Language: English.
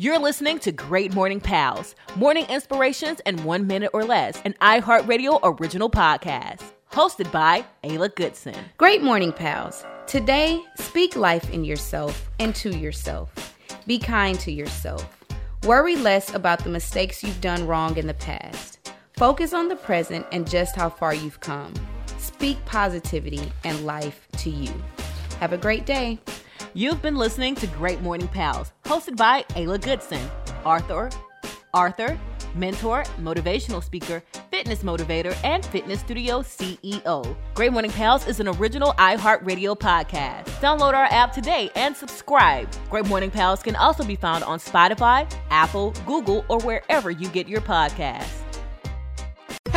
You're listening to Great Morning Pals, morning inspirations in one minute or less, an iHeartRadio original podcast. Hosted by Ayla Goodson. Great morning, pals. Today, speak life in yourself and to yourself. Be kind to yourself. Worry less about the mistakes you've done wrong in the past. Focus on the present and just how far you've come. Speak positivity and life to you. Have a great day. You've been listening to Great Morning Pals, hosted by Ayla Goodson, Arthur, Arthur, mentor, motivational speaker, fitness motivator, and fitness studio CEO. Great Morning Pals is an original iHeartRadio podcast. Download our app today and subscribe. Great Morning Pals can also be found on Spotify, Apple, Google, or wherever you get your podcasts.